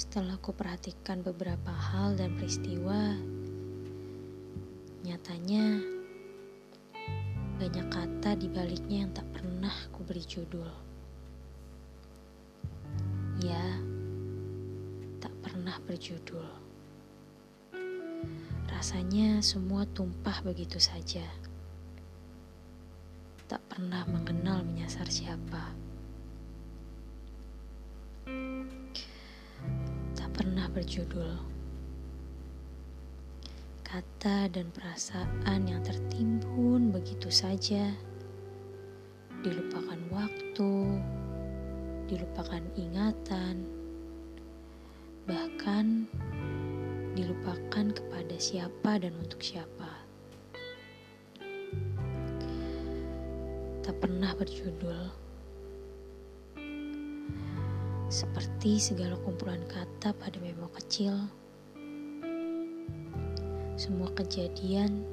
Setelah ku perhatikan beberapa hal dan peristiwa, nyatanya banyak kata di baliknya yang tak pernah ku beri judul. Ya, tak pernah berjudul. Rasanya semua tumpah begitu saja. Tak pernah mengenal menyasar siapa. Pernah berjudul. Kata dan perasaan yang tertimbun begitu saja. Dilupakan waktu Dilupakan ingatan Bahkan dilupakan kepada siapa dan untuk siapa. Tak pernah berjudul seperti segala kumpulan kata pada memo kecil. Semua kejadian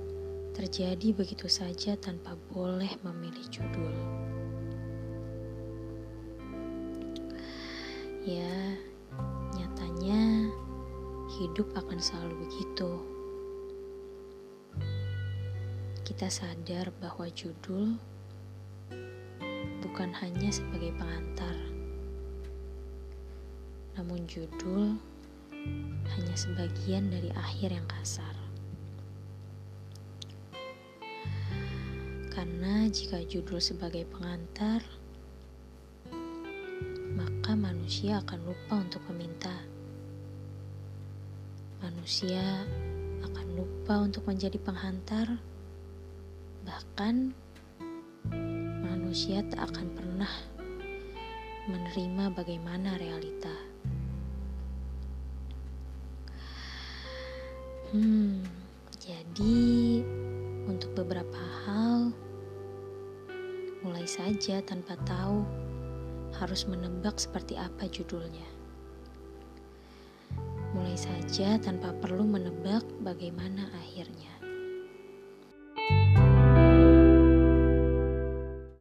terjadi begitu saja tanpa boleh memilih judul. Ya, nyatanya hidup akan selalu begitu. Kita sadar bahwa judul bukan hanya sebagai pengantar namun judul hanya sebagian dari akhir yang kasar. Karena jika judul sebagai pengantar, maka manusia akan lupa untuk meminta. Manusia akan lupa untuk menjadi penghantar, bahkan manusia tak akan pernah menerima bagaimana realita. Hmm, jadi untuk beberapa hal mulai saja tanpa tahu harus menebak seperti apa judulnya. Mulai saja tanpa perlu menebak bagaimana akhirnya.